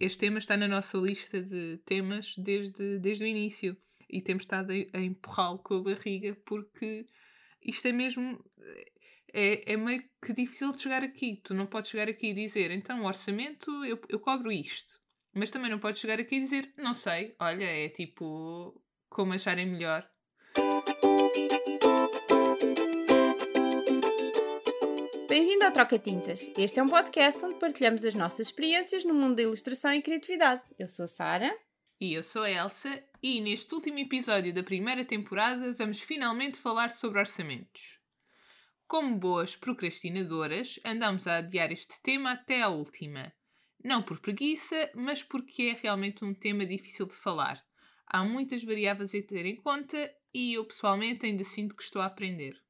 este tema está na nossa lista de temas desde, desde o início e temos estado a, a empurrá-lo com a barriga porque isto é mesmo. É, é meio que difícil de chegar aqui. Tu não podes chegar aqui e dizer, então, orçamento eu, eu cobro isto. Mas também não podes chegar aqui e dizer, não sei, olha, é tipo como acharem melhor. Bem-vindo ao Troca Tintas. Este é um podcast onde partilhamos as nossas experiências no mundo da ilustração e criatividade. Eu sou a Sara. E eu sou a Elsa, e neste último episódio da primeira temporada vamos finalmente falar sobre orçamentos. Como boas procrastinadoras, andamos a adiar este tema até à última. Não por preguiça, mas porque é realmente um tema difícil de falar. Há muitas variáveis a ter em conta e eu pessoalmente ainda sinto que estou a aprender.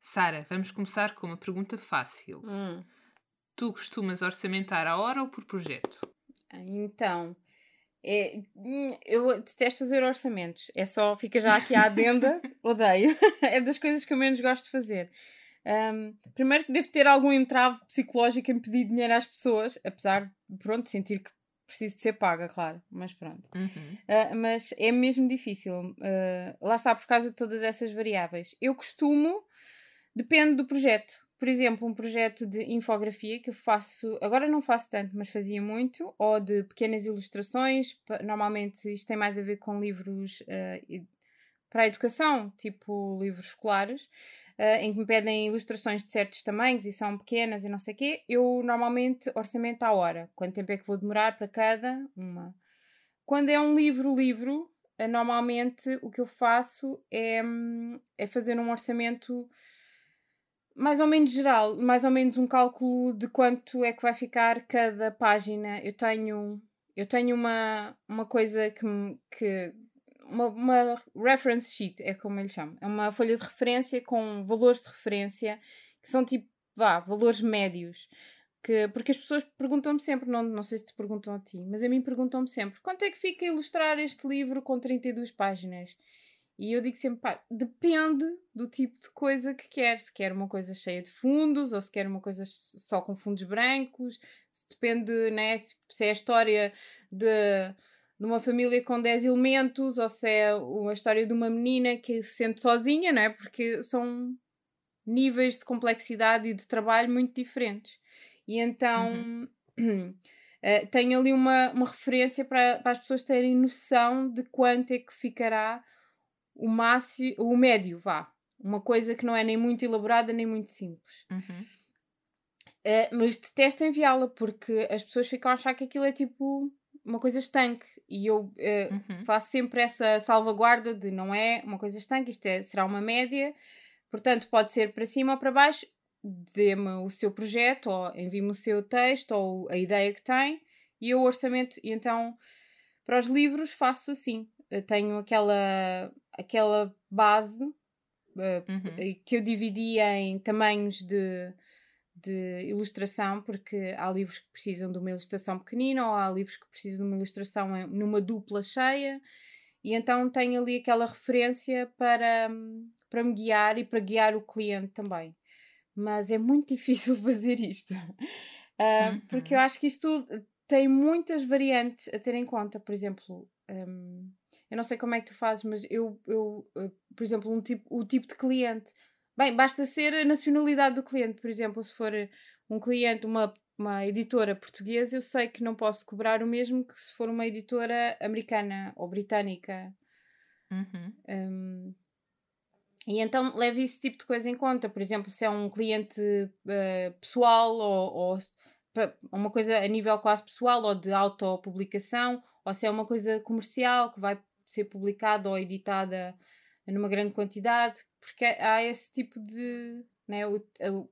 Sara, vamos começar com uma pergunta fácil. Hum. Tu costumas orçamentar a hora ou por projeto? Então, é, hum, eu detesto fazer orçamentos. É só, fica já aqui à adenda, odeio. é das coisas que eu menos gosto de fazer. Um, primeiro que devo ter algum entrave psicológico em pedir dinheiro às pessoas, apesar de, pronto, sentir que preciso de ser paga, claro, mas pronto. Uhum. Uh, mas é mesmo difícil. Uh, lá está por causa de todas essas variáveis. Eu costumo Depende do projeto. Por exemplo, um projeto de infografia que eu faço, agora não faço tanto, mas fazia muito, ou de pequenas ilustrações. Normalmente isto tem mais a ver com livros uh, para a educação, tipo livros escolares, uh, em que me pedem ilustrações de certos tamanhos e são pequenas e não sei o quê. Eu normalmente orçamento à hora. Quanto tempo é que vou demorar para cada uma? Quando é um livro-livro, uh, normalmente o que eu faço é, hum, é fazer um orçamento mais ou menos geral, mais ou menos um cálculo de quanto é que vai ficar cada página. Eu tenho, eu tenho uma, uma coisa que, que uma, uma reference sheet, é como ele chama. É uma folha de referência com valores de referência que são tipo, vá, valores médios. Que, porque as pessoas perguntam-me sempre, não, não sei se te perguntam a ti, mas a mim perguntam-me sempre: quanto é que fica ilustrar este livro com 32 páginas? E eu digo sempre, pá, depende do tipo de coisa que quer. Se quer uma coisa cheia de fundos ou se quer uma coisa só com fundos brancos. Se depende, né? Se é a história de, de uma família com 10 elementos ou se é uma história de uma menina que se sente sozinha, não é? Porque são níveis de complexidade e de trabalho muito diferentes. E então. Uhum. Uh, tenho ali uma, uma referência para, para as pessoas terem noção de quanto é que ficará o máximo, o médio, vá. Uma coisa que não é nem muito elaborada nem muito simples. Uhum. Uh, mas detesto enviá-la porque as pessoas ficam a achar que aquilo é tipo uma coisa estanque e eu uh, uhum. faço sempre essa salvaguarda de não é uma coisa estanque, isto é, será uma média, portanto pode ser para cima ou para baixo, dê-me o seu projeto ou envie-me o seu texto ou a ideia que tem e o orçamento, e então para os livros faço assim, eu tenho aquela aquela base uh, uhum. que eu dividi em tamanhos de, de ilustração, porque há livros que precisam de uma ilustração pequenina ou há livros que precisam de uma ilustração numa dupla cheia, e então tenho ali aquela referência para, para me guiar e para guiar o cliente também. Mas é muito difícil fazer isto, uh, uhum. porque eu acho que isto tem muitas variantes a ter em conta. Por exemplo, um, eu não sei como é que tu fazes, mas eu, eu, eu por exemplo, um tipo, o tipo de cliente. Bem, basta ser a nacionalidade do cliente. Por exemplo, se for um cliente, uma, uma editora portuguesa, eu sei que não posso cobrar o mesmo que se for uma editora americana ou britânica. Uhum. Um, e então leve esse tipo de coisa em conta. Por exemplo, se é um cliente uh, pessoal ou, ou uma coisa a nível quase pessoal ou de autopublicação, ou se é uma coisa comercial que vai ser publicada ou editada numa grande quantidade, porque há esse tipo de. Né, o,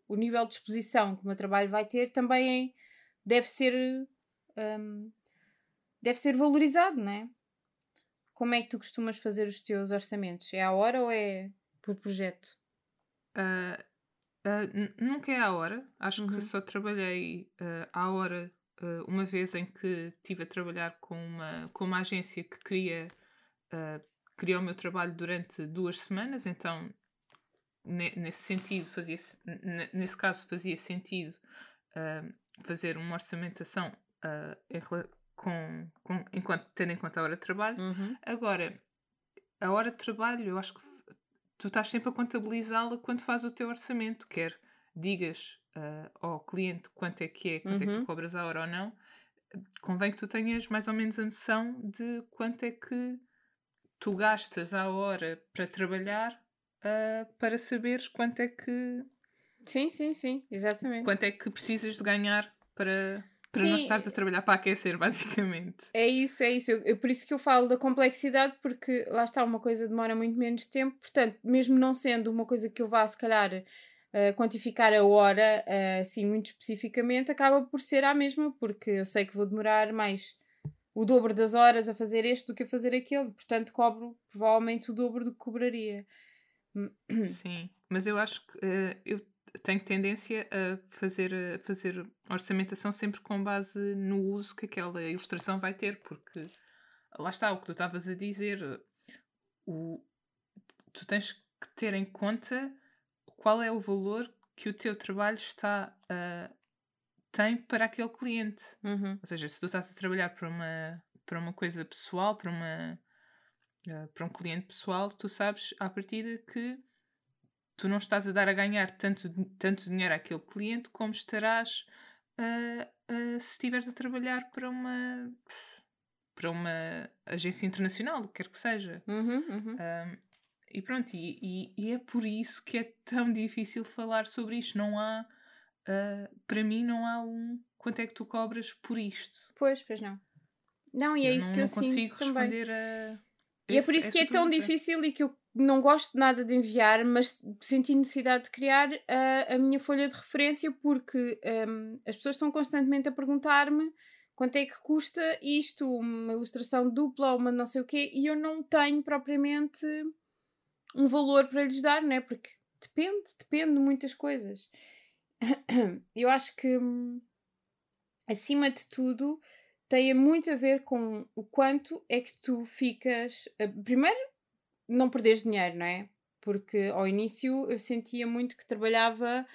o nível de exposição que o meu trabalho vai ter também é, deve ser. Um, deve ser valorizado, não é? Como é que tu costumas fazer os teus orçamentos? É à hora ou é por projeto? Uh, uh, nunca é à hora. Acho uhum. que só trabalhei uh, à hora uma vez em que estive a trabalhar com uma, com uma agência que queria uh, criou o meu trabalho durante duas semanas, então nesse sentido fazia nesse caso fazia sentido uh, fazer uma orçamentação uh, com, com, enquanto, tendo em conta a hora de trabalho. Uhum. Agora, a hora de trabalho, eu acho que tu estás sempre a contabilizá-la quando faz o teu orçamento, quer digas uh, ao cliente quanto é que é, quanto uhum. é que tu uhum. cobras a hora ou não, convém que tu tenhas mais ou menos a noção de quanto é que tu gastas à hora para trabalhar uh, para saberes quanto é que. Sim, sim, sim, exatamente. Quanto é que precisas de ganhar para, para Sim. não estares a trabalhar para aquecer, basicamente. É isso, é isso. Eu, eu, por isso que eu falo da complexidade, porque lá está, uma coisa demora muito menos tempo, portanto, mesmo não sendo uma coisa que eu vá, se calhar, uh, quantificar a hora, uh, assim, muito especificamente, acaba por ser a mesma, porque eu sei que vou demorar mais o dobro das horas a fazer este do que a fazer aquele, portanto, cobro provavelmente o dobro do que cobraria. Sim, mas eu acho que uh, eu tenho tendência a fazer, a fazer orçamentação sempre com base no uso que aquela ilustração vai ter, porque lá está o que tu estavas a dizer. O, tu tens que ter em conta qual é o valor que o teu trabalho está uh, tem para aquele cliente. Uhum. Ou seja, se tu estás a trabalhar para uma, para uma coisa pessoal, para, uma, uh, para um cliente pessoal, tu sabes à partida que tu não estás a dar a ganhar tanto, tanto dinheiro àquele cliente como estarás uh, uh, se estiveres a trabalhar para uma para uma agência internacional, o que quer que seja. Uhum, uhum. e pronto, e, e, e, é por isso que é tão difícil falar sobre isto. Não há, uh, para mim, não há um quanto é que tu cobras por isto. Pois, pois não. Não, e é eu isso não, que eu não consigo sinto responder também. a. E esse, é por isso que é pergunta. tão difícil e que eu não gosto nada de enviar, mas senti necessidade de criar a, a minha folha de referência porque um, as pessoas estão constantemente a perguntar-me quanto é que custa isto, uma ilustração dupla, uma não sei o quê, e eu não tenho propriamente um valor para lhes dar, né? Porque depende, depende de muitas coisas. Eu acho que, hum, acima de tudo, tem muito a ver com o quanto é que tu ficas. Eh, primeiro, não perderes dinheiro, não é? Porque ao início eu sentia muito que trabalhava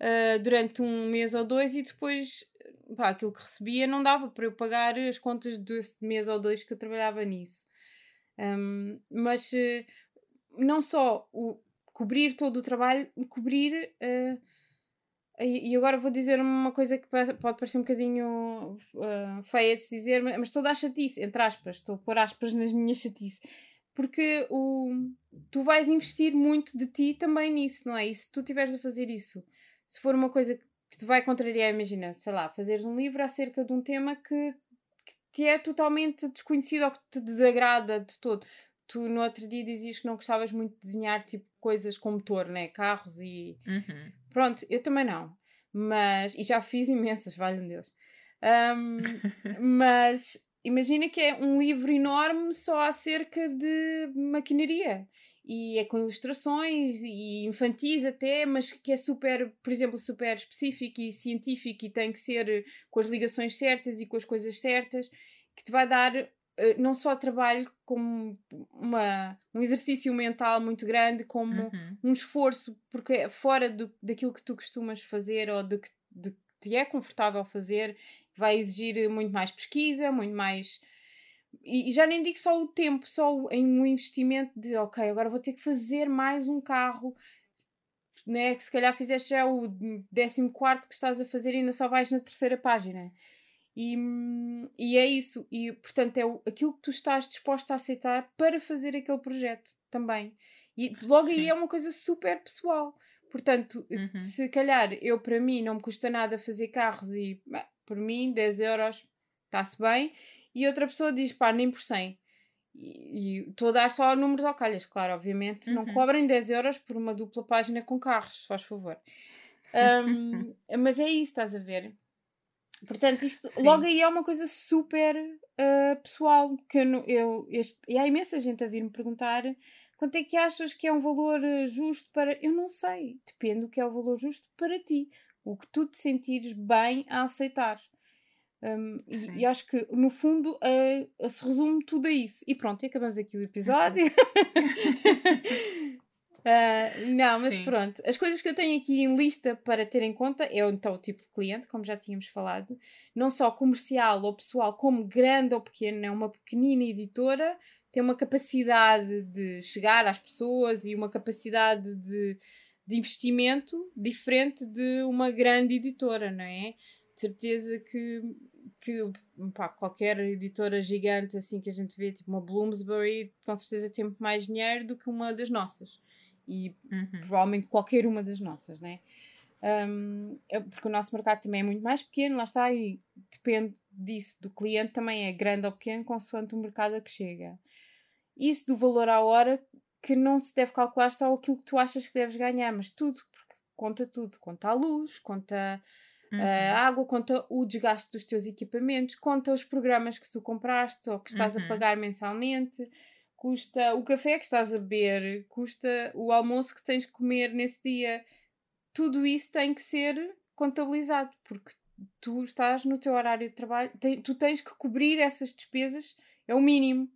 uh, durante um mês ou dois e depois pá, aquilo que recebia não dava para eu pagar as contas desse mês ou dois que eu trabalhava nisso. Um, mas uh, não só o cobrir todo o trabalho, cobrir. Uh, e agora vou dizer uma coisa que pode parecer um bocadinho uh, feia de se dizer, mas toda a chatice, entre aspas, estou a pôr aspas nas minhas chatice, porque o, tu vais investir muito de ti também nisso, não é? E se tu estiveres a fazer isso, se for uma coisa que te vai contrariar, imagina, sei lá, fazeres um livro acerca de um tema que, que é totalmente desconhecido ou que te desagrada de todo. Tu no outro dia dizias que não gostavas muito de desenhar tipo coisas com motor, né? Carros e. Uhum. Pronto, eu também não. Mas. E já fiz imensas, valha-me Deus. Um, mas imagina que é um livro enorme só acerca de maquinaria e é com ilustrações e infantis até, mas que é super, por exemplo, super específico e científico e tem que ser com as ligações certas e com as coisas certas, que te vai dar uh, não só trabalho como uma, um exercício mental muito grande, como uhum. um esforço, porque é fora do, daquilo que tu costumas fazer ou de que de, te é confortável fazer, vai exigir muito mais pesquisa, muito mais e já nem digo só o tempo, só em um investimento de ok, agora vou ter que fazer mais um carro, né? que se calhar fizeste já o 14 que estás a fazer e ainda só vais na terceira página. E, e é isso, e portanto é o, aquilo que tu estás disposto a aceitar para fazer aquele projeto também. E logo Sim. aí é uma coisa super pessoal. Portanto, uhum. se calhar eu para mim não me custa nada fazer carros e por mim 10 euros está-se bem e outra pessoa diz, pá, nem por 100. E estou a dar só números ao calhas, claro, obviamente. Uhum. Não cobrem 10 euros por uma dupla página com carros, se faz favor. Um, mas é isso, estás a ver? Portanto, isto Sim. logo aí é uma coisa super uh, pessoal. Que eu, eu, eu, e há imensa gente a vir-me perguntar quanto é que achas que é um valor ah, justo para. Eu não sei. Depende do que é o valor justo para ti. O que tu te sentires bem a aceitar. Um, e, e, acho que no fundo uh, se resume tudo a isso. E pronto, e acabamos aqui o episódio. Uh, não, mas Sim. pronto. As coisas que eu tenho aqui em lista para ter em conta é então o tipo de cliente, como já tínhamos falado, não só comercial ou pessoal, como grande ou pequeno, é uma pequenina editora, tem uma capacidade de chegar às pessoas e uma capacidade de, de investimento diferente de uma grande editora, não é? De certeza que, que pá, qualquer editora gigante assim que a gente vê, tipo uma Bloomsbury, com certeza tem muito mais dinheiro do que uma das nossas e uhum. provavelmente qualquer uma das nossas, né? Um, porque o nosso mercado também é muito mais pequeno, lá está, e depende disso, do cliente também é grande ou pequeno, consoante o mercado a que chega. Isso do valor à hora, que não se deve calcular só aquilo que tu achas que deves ganhar, mas tudo, porque conta tudo, conta a luz, conta uhum. a água, conta o desgaste dos teus equipamentos, conta os programas que tu compraste ou que estás uhum. a pagar mensalmente, custa o café que estás a beber, custa o almoço que tens que comer nesse dia. Tudo isso tem que ser contabilizado, porque tu estás no teu horário de trabalho, tem, tu tens que cobrir essas despesas, é o mínimo.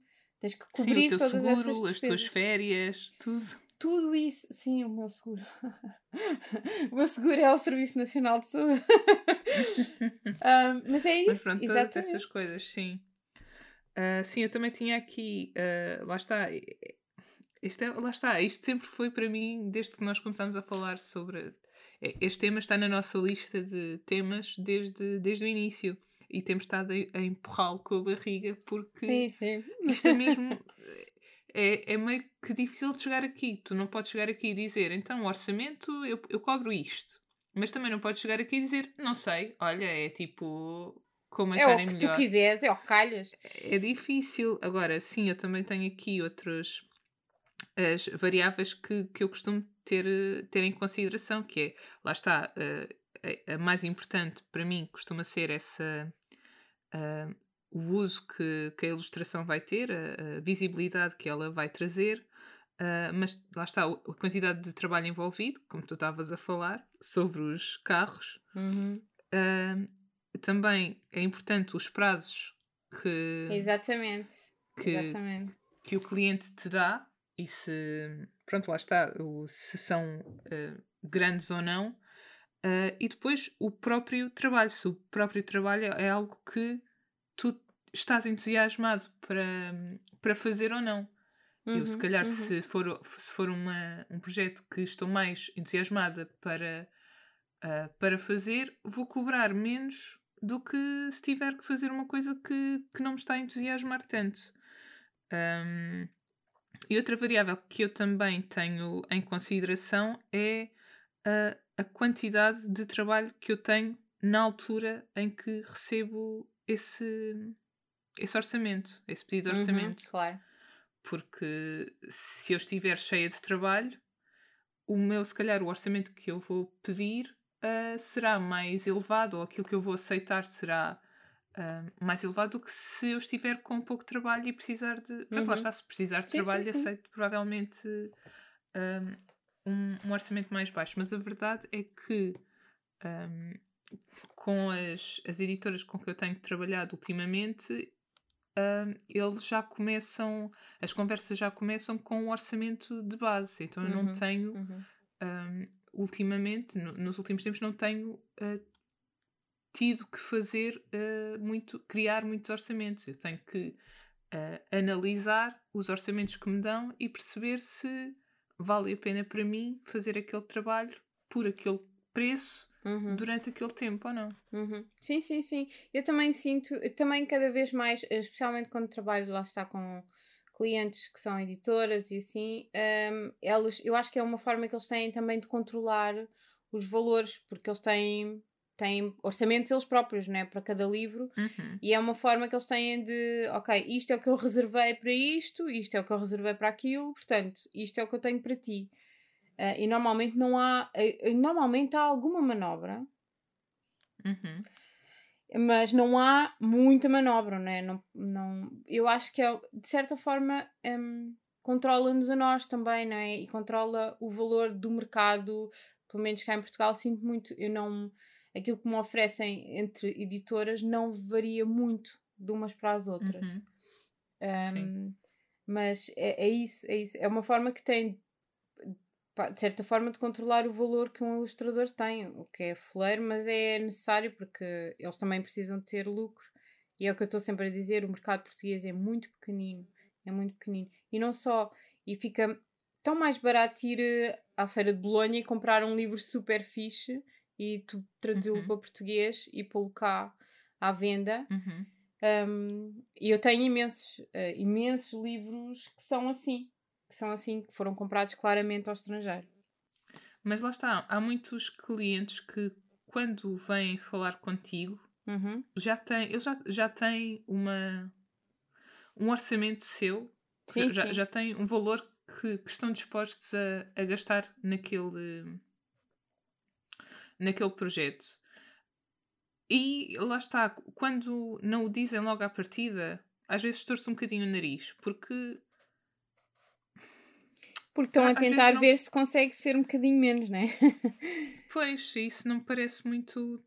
Tens que cobrir sim, o teu seguro, as tuas férias, tudo. Tudo isso, sim, o meu seguro. o meu seguro é o Serviço Nacional de Saúde. um, mas é isso. Mas pronto, todas essas coisas, sim. Uh, sim, eu também tinha aqui. Uh, lá está. Isto é, lá está. Isto sempre foi para mim, desde que nós começámos a falar sobre. Este tema está na nossa lista de temas desde, desde o início. E temos estado a, a empurrá-lo com a barriga porque sim, sim. isto é mesmo. É, é meio que difícil de chegar aqui. Tu não podes chegar aqui e dizer, então, o orçamento, eu, eu cobro isto. Mas também não podes chegar aqui e dizer, não sei, olha, é tipo como acharem melhor. É o que melhor. tu quiseres, é o que calhas. É difícil. Agora, sim, eu também tenho aqui outros as variáveis que, que eu costumo ter, ter em consideração, que é, lá está, a, a mais importante para mim costuma ser essa uh, o uso que, que a ilustração vai ter, a, a visibilidade que ela vai trazer, uh, mas lá está, a quantidade de trabalho envolvido, como tu estavas a falar, sobre os carros. Uhum. Uh, também é importante os prazos que. Exatamente. Que, Exatamente. que o cliente te dá e se. Pronto, lá está, se são uh, grandes ou não. Uh, e depois o próprio trabalho. Se o próprio trabalho é algo que tu estás entusiasmado para, para fazer ou não. Uhum, eu, se uhum, calhar, uhum. se for, se for uma, um projeto que estou mais entusiasmada para, uh, para fazer, vou cobrar menos do que se tiver que fazer uma coisa que, que não me está a entusiasmar tanto. Um, e outra variável que eu também tenho em consideração é a, a quantidade de trabalho que eu tenho na altura em que recebo esse, esse orçamento, esse pedido de uhum, orçamento. Uhum, claro. Porque se eu estiver cheia de trabalho, o meu, se calhar, o orçamento que eu vou pedir uh, será mais elevado, ou aquilo que eu vou aceitar será uh, mais elevado do que se eu estiver com pouco trabalho e precisar de. Uhum. lá está, se precisar de sim, trabalho, sim, sim. aceito provavelmente um, um, orçamento mais baixo. Mas a verdade é que um, com as, as editoras com que eu tenho trabalhado ultimamente, um, eles já começam, as conversas já começam com um orçamento de base, então eu uhum, não tenho uhum. um, ultimamente, no, nos últimos tempos, não tenho uh, tido que fazer uh, muito, criar muitos orçamentos. Eu tenho que uh, analisar os orçamentos que me dão e perceber se vale a pena para mim fazer aquele trabalho por aquele preço uhum. durante aquele tempo ou não. Uhum. Sim, sim, sim. Eu também sinto, eu também cada vez mais, especialmente quando trabalho lá está com clientes que são editoras e assim, um, eles, eu acho que é uma forma que eles têm também de controlar os valores, porque eles têm, têm orçamentos eles próprios, né, para cada livro, uhum. e é uma forma que eles têm de, ok, isto é o que eu reservei para isto, isto é o que eu reservei para aquilo, portanto, isto é o que eu tenho para ti. Uh, e normalmente não há, uh, normalmente há alguma manobra. Uhum mas não há muita manobra, não é? Não, não, eu acho que é, de certa forma um, controla-nos a nós também, não é? E controla o valor do mercado, pelo menos cá em Portugal, sinto muito, eu não. Aquilo que me oferecem entre editoras não varia muito de umas para as outras. Uhum. Um, mas é, é, isso, é isso. É uma forma que tem de certa forma, de controlar o valor que um ilustrador tem, o que é fleiro, mas é necessário porque eles também precisam de ter lucro. E é o que eu estou sempre a dizer: o mercado português é muito pequenino, é muito pequenino. E não só, e fica tão mais barato ir eh, à Feira de Bolonha e comprar um livro super fixe e tu traduzi-lo Uhum. para português e pô-lo cá à venda. Uhum. Um, e eu tenho imensos, uh, imensos livros que são assim, que são assim, que foram comprados claramente ao estrangeiro. Mas lá está, há muitos clientes que quando vêm falar contigo Uhum. já têm, eles já, já têm uma, um orçamento seu, Sim, já, sim. já têm um valor que, que estão dispostos a, a gastar naquele, naquele projeto. E lá está, quando não o dizem logo à partida, às vezes torce um bocadinho o nariz, porque Porque estão Ah, a tentar não- ver se consegue ser um bocadinho menos, não é? Pois, isso não me parece muito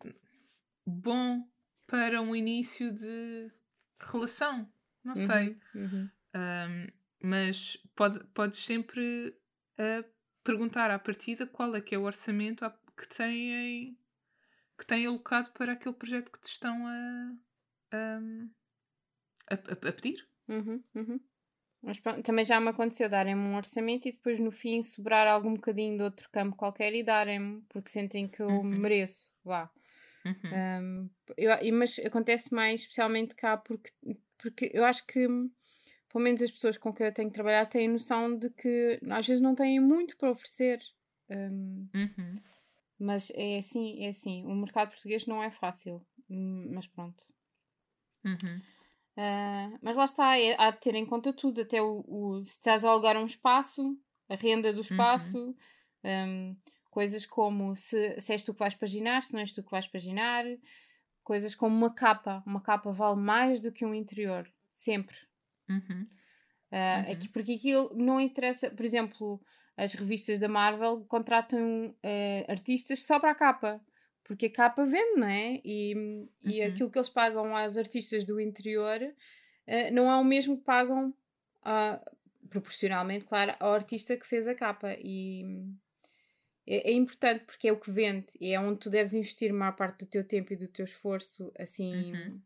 bom para um início de relação. Não sei. Uhum. Ahm, mas pode, podes sempre ah, perguntar à partida qual é que é o orçamento que têm, que têm alocado para aquele projeto que te estão a, a, a- a pedir. Uhum, uhum. Mas pronto, também já me aconteceu darem-me um orçamento e depois no fim sobrar algum bocadinho de outro campo qualquer e darem-me, porque sentem que eu Uhum. mereço. Vá. Uhum. Um, eu, mas acontece mais especialmente cá porque, porque eu acho que pelo menos as pessoas com quem eu tenho que trabalhar têm noção de que às vezes não têm muito para oferecer. Um, Uhum. Mas é assim, é assim. O mercado português não é fácil. Hum, Mas pronto. Uhum. Ah, mas lá está, é, há de ter em conta tudo, até o, o- se estás a alugar um espaço, a renda do espaço, hum, coisas como se, se és tu que vais paginar, se não és tu que vais paginar, coisas como uma capa. Uma capa vale mais do que um interior, sempre. Uhum. Uhum. aqui- porque aquilo não interessa, por exemplo, as revistas da Marvel contratam eh, artistas só para a capa, porque a capa vende, não é? E, e Uhum. aquilo que eles pagam aos artistas do interior eh, não é o mesmo que pagam ah, proporcionalmente, claro, ao artista que fez a capa. E é, é importante porque é o que vende e é onde tu deves investir a maior parte do teu tempo e do teu esforço, assim, Uhum.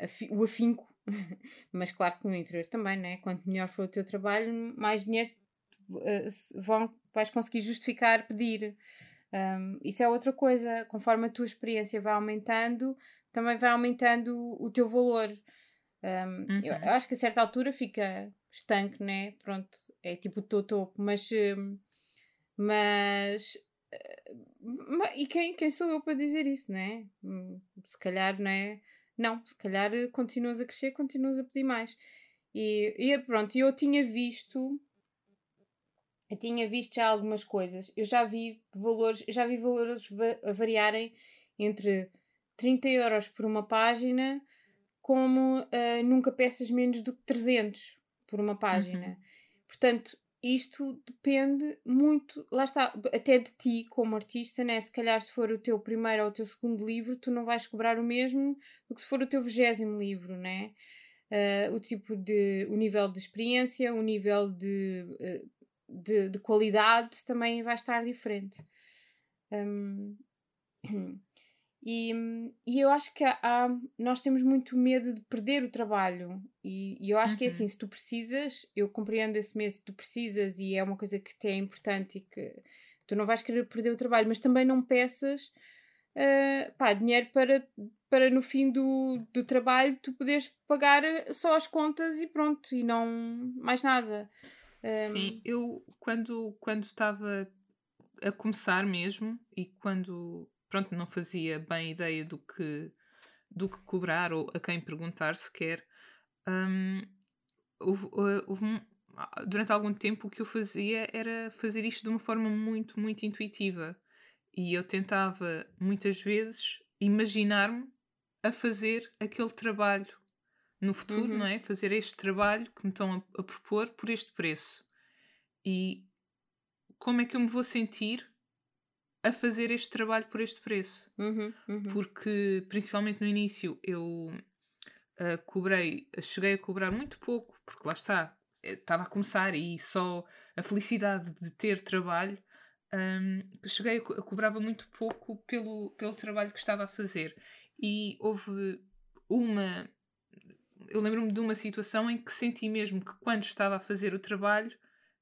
afi- o afinco. Mas claro que no interior também, né? Quanto melhor for o teu trabalho, mais dinheiro vão, vais conseguir justificar pedir. Um, isso é outra coisa. Conforme a tua experiência vai aumentando, também vai aumentando o, o teu valor. Um, eu, Uhum. eu acho que a certa altura fica estanque, né? Pronto, é tipo o teu topo. Mas, hum, mas eh, e quem, quem sou eu para dizer isso, né? Hum, Se calhar, né? Não, se calhar eh, continuas a crescer, continuas a pedir mais. E, e pronto, eu tinha visto, eu tinha visto já algumas coisas. Eu já vi valores, já vi valores variarem entre 30 euros por uma página, como ah, nunca peças menos do que 300 por uma página. Uhum. Portanto, isto depende muito, lá está, até de ti como artista, né? Se calhar se for o teu primeiro ou o teu segundo livro, tu não vais cobrar o mesmo do que se for o teu vigésimo livro, né? Ah, o tipo de, o nível de experiência, o nível de, eh, de, de qualidade também vai estar diferente. Hum, e, e eu acho que há, nós temos muito medo de perder o trabalho. E, e eu acho que é Uhum. assim: se tu precisas, eu compreendo esse medo, se tu precisas e é uma coisa que te é importante e que tu não vais querer perder o trabalho, mas também não peças ah, pá, dinheiro para, para no fim do, do trabalho tu poderes pagar só as contas e pronto, e não mais nada. Sim, eu quando quando estava a começar mesmo e quando pronto não fazia bem ideia do que do que cobrar ou a quem perguntar sequer hum, houve, uh, houve um- ah, durante algum tempo o que eu fazia era fazer isto de uma forma muito muito intuitiva. E eu tentava muitas vezes imaginar-me a fazer aquele trabalho no futuro, Uhum. não é? Fazer este trabalho que me estão a, a propor por este preço. E como é que eu me vou sentir a fazer este trabalho por este preço? Uhum, uhum. Porque, principalmente no início, eu ah, cobrei, cheguei a cobrar muito pouco, porque lá está, eh, estava a começar e só a felicidade de ter trabalho, um, cheguei a, co a cobrava muito pouco pelo, pelo trabalho que estava a fazer. E houve uma. Eu lembro-me de uma situação em que senti mesmo que quando estava a fazer o trabalho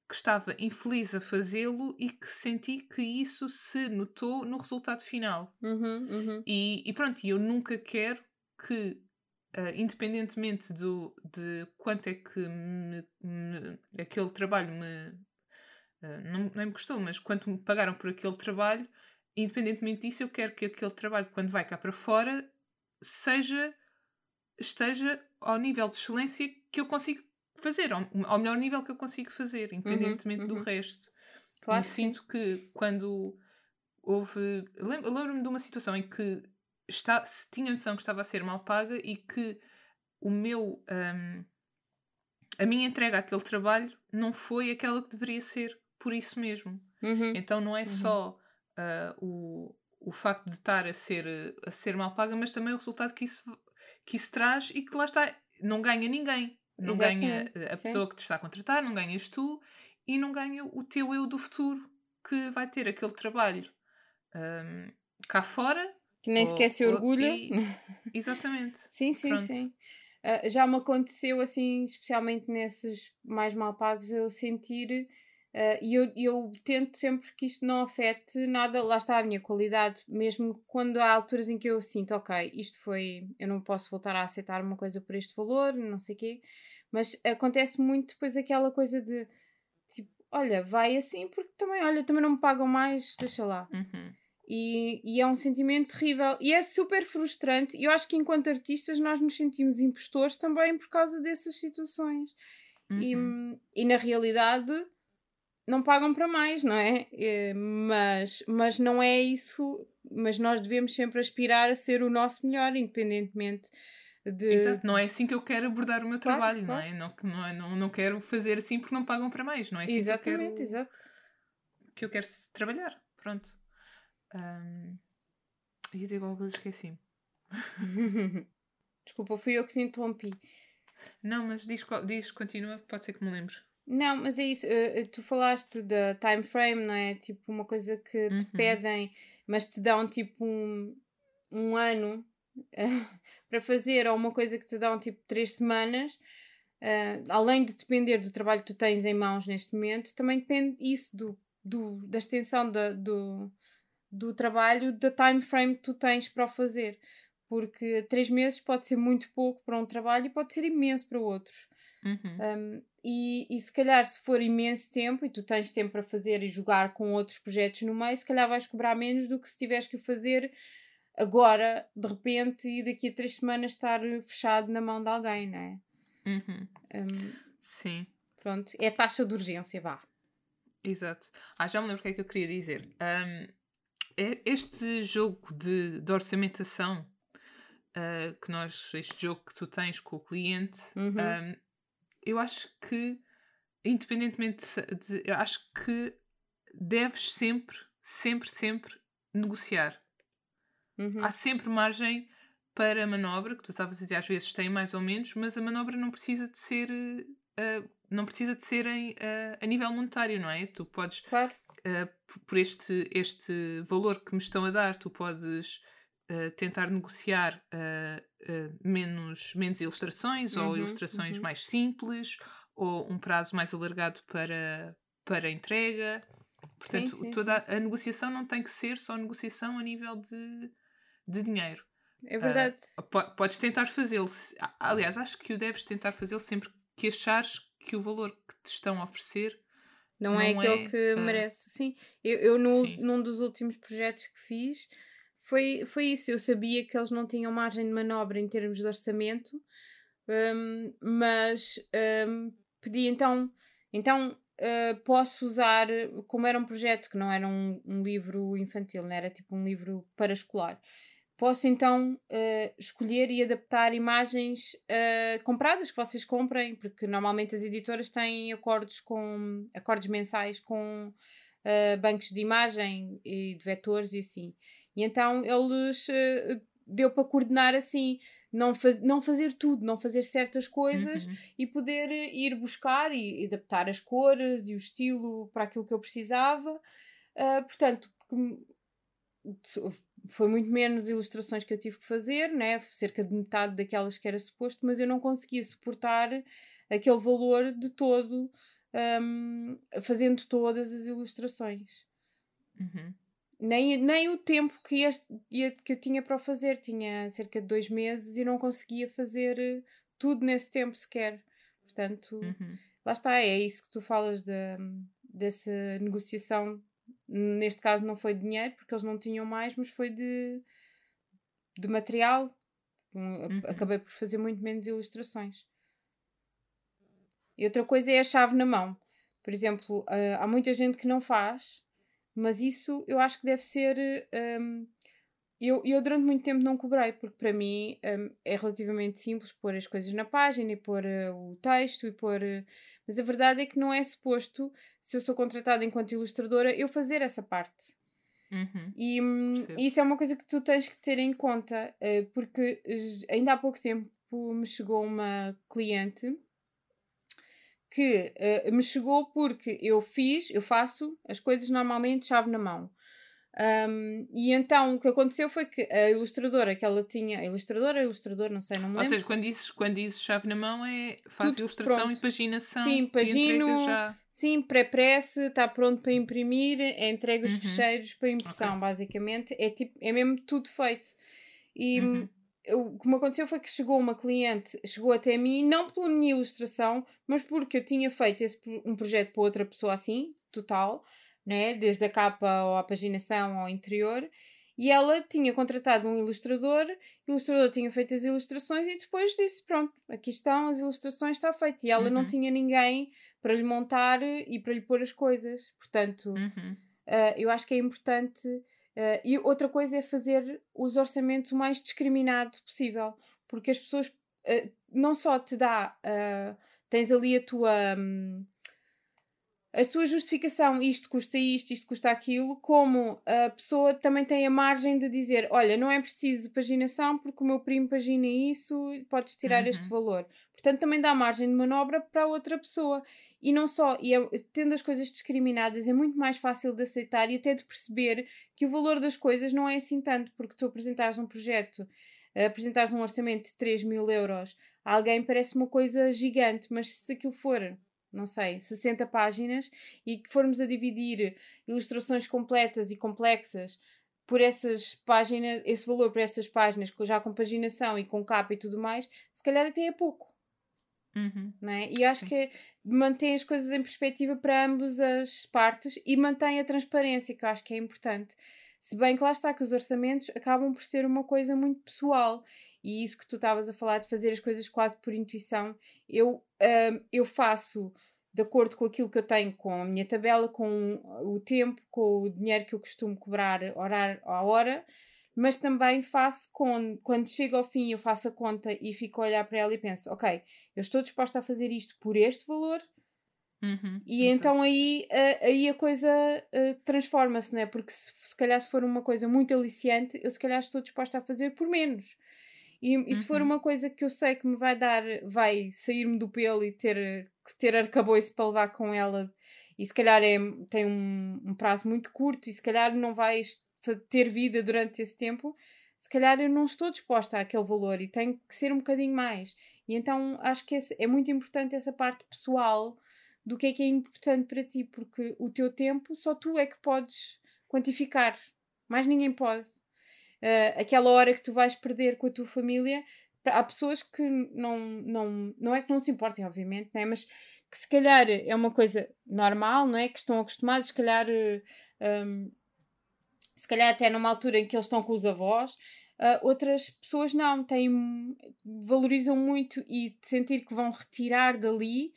que estava infeliz a fazê-lo e que senti que isso se notou no resultado final. Uhum, uhum. E, e pronto, eu nunca quero que, uh, independentemente do, de quanto é que me, me, aquele trabalho me. Uh, não, não me custou, mas quanto me pagaram por aquele trabalho, independentemente disso, eu quero que aquele trabalho, quando vai cá para fora, seja esteja ao nível de excelência que eu consigo fazer, ao, ao melhor nível que eu consigo fazer, independentemente uhum, uhum. do resto. Claro, e sinto que quando houve. Lembro-me de uma situação em que está, se tinha noção que estava a ser mal paga e que o meu. Um, a minha entrega àquele trabalho não foi aquela que deveria ser, por isso mesmo. Uhum. Então não é uhum. só uh, o, o facto de estar a ser, a ser mal paga, mas também o resultado que isso, que isso traz e que lá está, não ganha ninguém. Não Exatamente. ganha a Sim. pessoa que te está a contratar, não ganhas tu e não ganha o teu eu do futuro que vai ter aquele trabalho um, cá fora. Que nem sequer se orgulha. E... Exatamente. sim, sim, Pronto. sim. Uh, já me aconteceu assim, especialmente nesses mais mal pagos, eu sentir Uh, e eu, eu tento sempre que isto não afete nada, lá está a minha qualidade, mesmo quando há alturas em que eu sinto, ok, isto foi, eu não posso voltar a aceitar uma coisa por este valor, não sei o quê, mas acontece muito depois aquela coisa de tipo, olha, vai assim porque também, olha, também não me pagam mais, deixa lá. Uhum. E, e, é um sentimento terrível e é super frustrante. E eu acho que enquanto artistas nós nos sentimos impostores também por causa dessas situações. Uhum. E, e na realidade não pagam para mais, não é? é? Mas, mas não é isso. Mas nós devemos sempre aspirar a ser o nosso melhor, independentemente de. Exato, não é assim que eu quero abordar o meu claro, trabalho, claro. não é? Não, não, não, não quero fazer assim porque não pagam para mais, não é assim Exatamente, que eu quero, exato. Que eu quero trabalhar. Pronto. Um, ia dizer alguma coisa, esqueci-me. Desculpa, fui eu que te interrompi. Não, mas diz, diz continua, pode ser que me lembre. Não, mas é isso. Uh, tu falaste da time frame, não é? Tipo, uma coisa que uhum. te pedem, mas te dão tipo um, um ano uh, para fazer, ou uma coisa que te dão tipo três semanas. Uh, além de depender do trabalho que tu tens em mãos neste momento, também depende isso do, do, da extensão da, do, do trabalho, da time frame que tu tens para o fazer. Porque três meses pode ser muito pouco para um trabalho e pode ser imenso para outros. Uhum. Um, e, e se calhar, se for imenso tempo e tu tens tempo para fazer e jogar com outros projetos no meio, se calhar vais cobrar menos do que se tiveres que fazer agora, de repente, e daqui a três semanas estar fechado na mão de alguém, não é? Uhum. Um, Sim. Pronto, é taxa de urgência, vá. Exato. Ah, já me lembro o que é que eu queria dizer. Um, este jogo de, de orçamentação uh, que nós, este jogo que tu tens com o cliente, uhum. um, eu acho que, independentemente de, eu acho que deves sempre, sempre, sempre negociar. Uhum. Há sempre margem para manobra, que tu estavas a dizer, às vezes tem mais ou menos, mas a manobra não precisa de ser. Uh, não precisa de ser em, uh, a nível monetário, não é? Tu podes, claro. uh, por este, este valor que me estão a dar, tu podes tentar negociar uh, menos, menos ilustrações uhum, ou ilustrações uhum. mais simples ou um prazo mais alargado para, para entrega. Portanto, sim, sim, toda sim. a negociação não tem que ser só negociação a nível de, de dinheiro. É verdade. Uh, podes tentar fazê-lo. Aliás, acho que o deves tentar fazê-lo sempre que achares que o valor que te estão a oferecer não, é não é aquele é, que uh, merece. Sim, eu, eu no, num dos últimos projetos que fiz foi, foi isso. Eu sabia que eles não tinham margem de manobra em termos de orçamento, um, mas um, pedi então, então uh, posso usar, como era um projeto que não era um, um livro infantil, não era tipo um livro para escolar. Posso então uh, escolher e adaptar imagens uh, compradas que vocês comprem, porque normalmente as editoras têm acordos com acordos mensais com bancos de imagem e de vetores e assim. E então eles uh, deu para coordenar assim. não, faz, não fazer tudo, não fazer certas coisas uhum. e poder ir buscar e, adaptar as cores e o estilo para aquilo que eu precisava. Uh, portanto, foi muito menos ilustrações que eu tive que fazer, né? cerca de metade daquelas que era suposto, mas eu não conseguia suportar aquele valor de todo, um, fazendo todas as ilustrações. Uhum. Nem, nem o tempo que, ia, que eu tinha para o fazer, tinha cerca de dois meses e não conseguia fazer eh, tudo nesse tempo sequer. Portanto, uhum. lá está, é isso que tu falas de, dessa negociação Neste caso não foi de dinheiro, porque eles não tinham mais, mas foi de, de material. Uhum. Acabei por fazer muito menos ilustrações. E outra coisa é a chave na mão. Por exemplo, uh, há muita gente que não faz, mas isso eu acho que deve ser. Um, eu, eu durante muito tempo não cobrei, porque para mim um, é relativamente simples pôr as coisas na página e pôr uh, o texto e pôr. Uh, mas a verdade é que não é suposto, se eu sou contratada enquanto ilustradora, eu fazer essa parte. Uhum, e hum, isso é uma coisa que tu tens que ter em conta, uh, porque ainda há pouco tempo me chegou uma cliente que uh, me chegou porque eu fiz, eu faço as coisas normalmente chave na mão. Um, e então o que aconteceu foi que a ilustradora que ela tinha, a ilustradora, ilustrador, não sei, não me lembro. Ou seja, quando dizes, quando dizes chave na mão é faz Tudo ilustração pronto. e paginação. Sim, pagino, já... sim, pré-press, está pronto para imprimir, é entrega os uhum. fecheiros para impressão, okay. basicamente. É, tipo, é mesmo tudo feito. E uhum. O que me aconteceu foi que chegou uma cliente, chegou até mim, não pela minha ilustração, mas porque eu tinha feito esse, um projeto para outra pessoa assim, total né? desde a capa à paginação ao interior. E ela tinha contratado um ilustrador, o ilustrador tinha feito as ilustrações e depois disse: Pronto, aqui estão, as ilustrações, está feito. E ela uhum. não tinha ninguém para lhe montar e para lhe pôr as coisas. Portanto, uhum. uh, eu acho que é importante. Uh, e outra coisa é fazer os orçamentos o mais discriminado possível, porque as pessoas uh, não só te dá, tens ali a tua. Um, a sua justificação, isto custa isto, isto custa aquilo, como a pessoa também tem a margem de dizer: Olha, não é preciso paginação porque o meu primo pagina isso, podes tirar uhum. este valor. Portanto, também dá margem de manobra para a outra pessoa. E não só, e é, tendo as coisas discriminadas, é muito mais fácil de aceitar e até de perceber que o valor das coisas não é assim tanto, porque tu apresentares um projeto, apresentares um orçamento de 3 mil euros, a alguém parece uma coisa gigante, mas se aquilo for não sei, 60 páginas e que formos a dividir ilustrações completas e complexas por essas páginas, esse valor por essas páginas, já com paginação e com capa e tudo mais, se calhar até é pouco. Uhum. Não é? E acho Sim. que mantém as coisas em perspectiva para ambas as partes e mantém a transparência, que eu acho que é importante. Se bem que lá está que os orçamentos acabam por ser uma coisa muito pessoal e isso que tu estavas a falar de fazer as coisas quase por intuição, eu, um, eu faço de acordo com aquilo que eu tenho com a minha tabela, com o tempo, com o dinheiro que eu costumo cobrar horário à hora, mas também faço com, quando chego ao fim, eu faço a conta e fico a olhar para ela e penso, ok, eu estou disposta a fazer isto por este valor, Uhum, e exatamente. então aí, aí a coisa uh, transforma-se, né? Porque se, se calhar se for uma coisa muito aliciante, eu se calhar estou disposta a fazer por menos. E, e se for uhum. uma coisa que eu sei que me vai dar, vai sair-me do pelo e ter ter arcabouço para levar com ela, e se calhar é, tem um, um prazo muito curto, e se calhar não vais ter vida durante esse tempo, se calhar eu não estou disposta àquele valor e tem que ser um bocadinho mais. E então acho que é muito importante essa parte pessoal do que é que é importante para ti, porque o teu tempo só tu é que podes quantificar, mais ninguém pode uh, aquela hora que tu vais perder com a tua família. Há pessoas que não, não, não é que não se importem, obviamente, né? mas que se calhar é uma coisa normal, não é? Que estão acostumados, se calhar, um, eh, ehm, se calhar até numa altura em que eles estão com os avós, Uh, outras pessoas não, têm, valorizam muito e sentir que vão retirar dali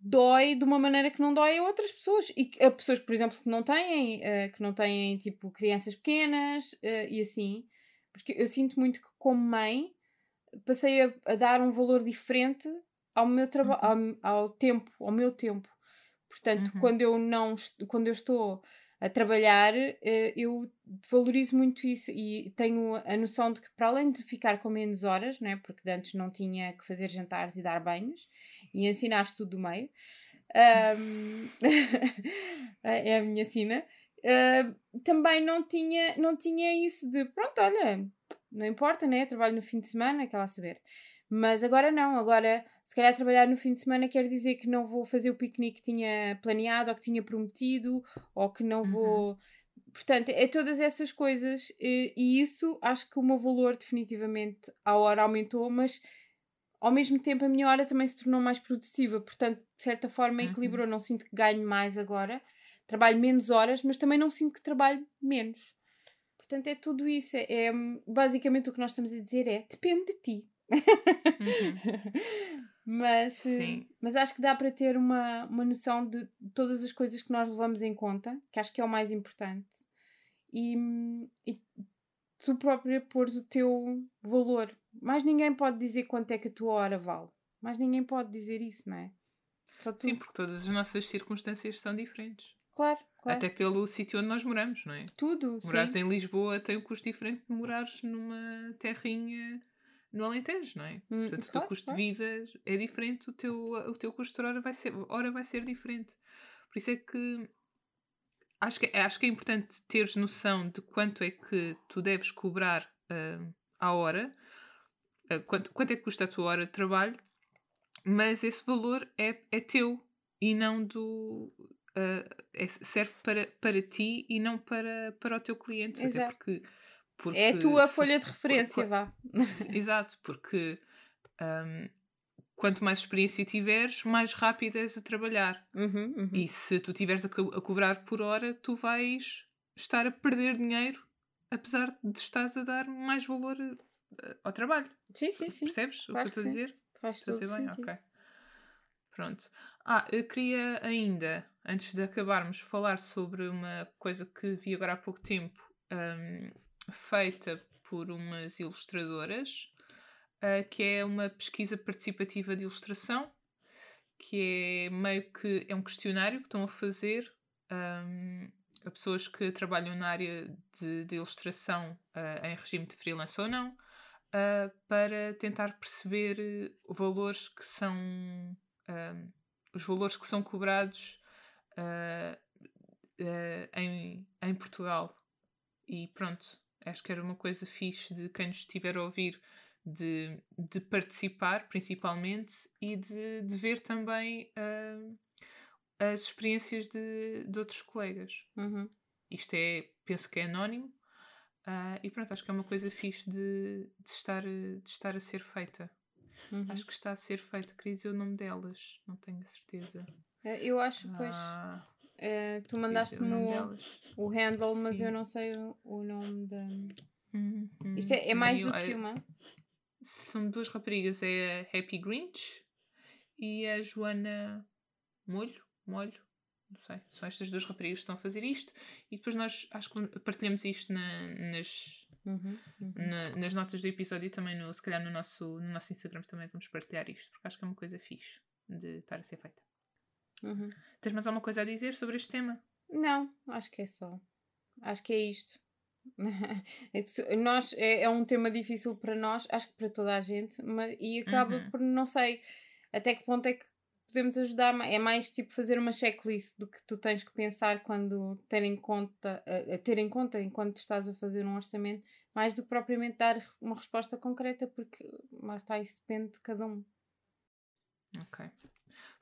dói de uma maneira que não dói a outras pessoas. E a pessoas, por exemplo, que não têm, uh, que não têm tipo crianças pequenas uh, e assim. Porque eu sinto muito que, como mãe, passei a, a dar um valor diferente ao meu trabalho, uhum. ao, ao, tempo, ao meu tempo. Portanto, uhum. quando eu não quando eu estou a trabalhar, uh, eu valorizo muito isso e tenho a noção de que, para além de ficar com menos horas, né, porque antes não tinha que fazer jantares e dar banhos, e ensinaste tudo do meio, um, é a minha sina. Uh, também não tinha, não tinha isso de pronto, olha, não importa, né? Trabalho no fim de semana, quer lá saber. Mas agora não, agora se calhar trabalhar no fim de semana quer dizer que não vou fazer o piquenique que tinha planeado ou que tinha prometido ou que não uhum. vou. Portanto, é todas essas coisas e, e, isso acho que o meu valor definitivamente à hora aumentou, mas ao mesmo tempo a minha hora também se tornou mais produtiva, portanto, de certa forma uhum. equilibrou. Não sinto que ganho mais agora, trabalho menos horas, mas também não sinto que trabalho menos. Portanto, é tudo isso. É, é basicamente o que nós estamos a dizer é depende de ti. Uhum. mas, Sim. mas acho que dá para ter uma, uma noção de todas as coisas que nós levamos em conta, que acho que é o mais importante. E, e tu própria pôres o teu valor. Mais ninguém pode dizer quanto é que a tua hora vale. Mais ninguém pode dizer isso, não é? Sim, porque todas as nossas circunstâncias são diferentes. Claro, claro. Até pelo sítio onde nós moramos, não é? Tudo. Morares em Lisboa tem um custo diferente de morares numa terrinha no Alentejo, não é? Hum, Portanto, claro, o teu custo claro. de vida é diferente, o teu, o teu custo de hora vai ser, hora vai ser diferente. Por isso é que acho que, acho que é importante teres noção de quanto é que tu deves cobrar uh, à hora, uh, quanto, quanto é que custa a tua hora de trabalho, mas esse valor é, é teu e não do. Uh, é, serve para, para ti e não para, para o teu cliente. Exato. Até porque, porque é a tua se, folha de referência, vá. Exato, porque um, quanto mais experiência tiveres, mais rápido és a trabalhar. Uhum, uhum. E se tu estiveres a, co a, cobrar por hora, tu vais estar a perder dinheiro, apesar de estás a dar mais valor uh, ao trabalho. Sim, sim, sim. Percebes claro o que eu estou a dizer? Faz estou a dizer bem? Sentido. Ok. Pronto. Ah, eu queria ainda, antes de acabarmos, falar sobre uma coisa que vi agora há pouco tempo, um, feita por umas ilustradoras uh, que é uma pesquisa participativa de ilustração, que é meio que é um questionário que estão a fazer um, a pessoas que trabalham na área de, de ilustração uh, em regime de freelance ou não, uh, para tentar perceber valores que são um, os valores que são cobrados em, em Portugal. E pronto, acho que era uma coisa fixe de quem nos estiver a ouvir de, de participar, principalmente, e de, de ver também uh, as experiências de, de outros colegas. Uhum. Isto é, penso que é anónimo, uh, e pronto, acho que é uma coisa fixe de, de, estar, de estar a ser feita. Uhum. Acho que está a ser feita, queria dizer o nome delas, não tenho certeza. Eh, eu acho, pois. Ah, uh, tu mandaste-me o, o handle, mas Sim. eu não sei o, o nome da. Uhum. Isto é, é mais do que uma são duas raparigas, é a Happy Grinch e a Joana Molho, Molho, não sei, são estas duas raparigas que estão a fazer isto e depois nós acho que partilhamos isto na, nas, uhum, uhum. Na, nas notas do episódio e também no, se calhar no nosso, no nosso Instagram também vamos partilhar isto, porque acho que é uma coisa fixe de estar a ser feita. Uhum. Tens mais alguma coisa a dizer sobre este tema? Não, acho que é só. Acho que é isto. É nós é, é, um tema difícil para nós, acho que para toda a gente, mas, e acaba uhum. por não sei até que ponto é que podemos ajudar. É mais tipo fazer uma checklist do que tu tens que pensar quando ter em conta, a, a ter em conta enquanto estás a fazer um orçamento, mais do que propriamente dar uma resposta concreta, porque lá está, isso depende de cada um. Ok.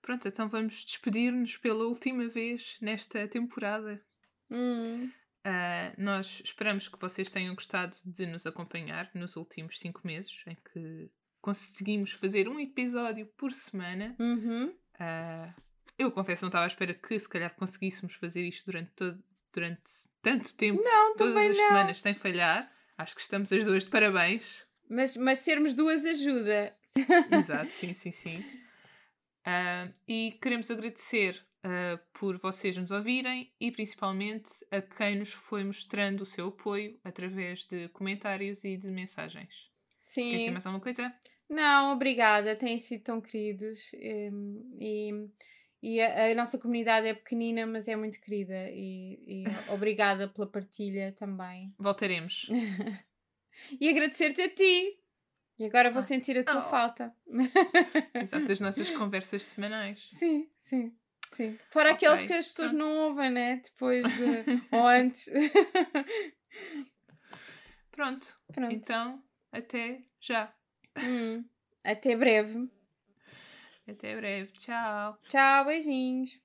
Pronto, então vamos despedir-nos pela última vez nesta temporada. Hum. Uh, nós esperamos que vocês tenham gostado de nos acompanhar nos últimos cinco meses, em que conseguimos fazer um episódio por semana. Uhum. Uh, eu confesso, não estava à espera que se calhar conseguíssemos fazer isto durante, todo, durante tanto tempo, não, todas as não. semanas, sem falhar. Acho que estamos as duas de parabéns. Mas, mas sermos duas ajuda. Exato, sim, sim, sim. Uh, e queremos agradecer uh, por vocês nos ouvirem e principalmente a quem nos foi mostrando o seu apoio através de comentários e de mensagens. Sim. Queres dizer mais alguma coisa? Não, obrigada. Têm sido tão queridos. Um, e, E a, a nossa comunidade é pequenina, mas é muito querida. E, e obrigada pela partilha também. Voltaremos. e agradecer-te a ti. E agora vou Ah. sentir a tua Oh. falta. Exato, das nossas conversas semanais. Sim, sim, sim. Fora aqueles Ok, que as pessoas pronto. não ouvem, né? Depois de. ou antes. Pronto. Pronto. Então, até já. Hum. Até breve. Até breve. Tchau. Tchau, beijinhos.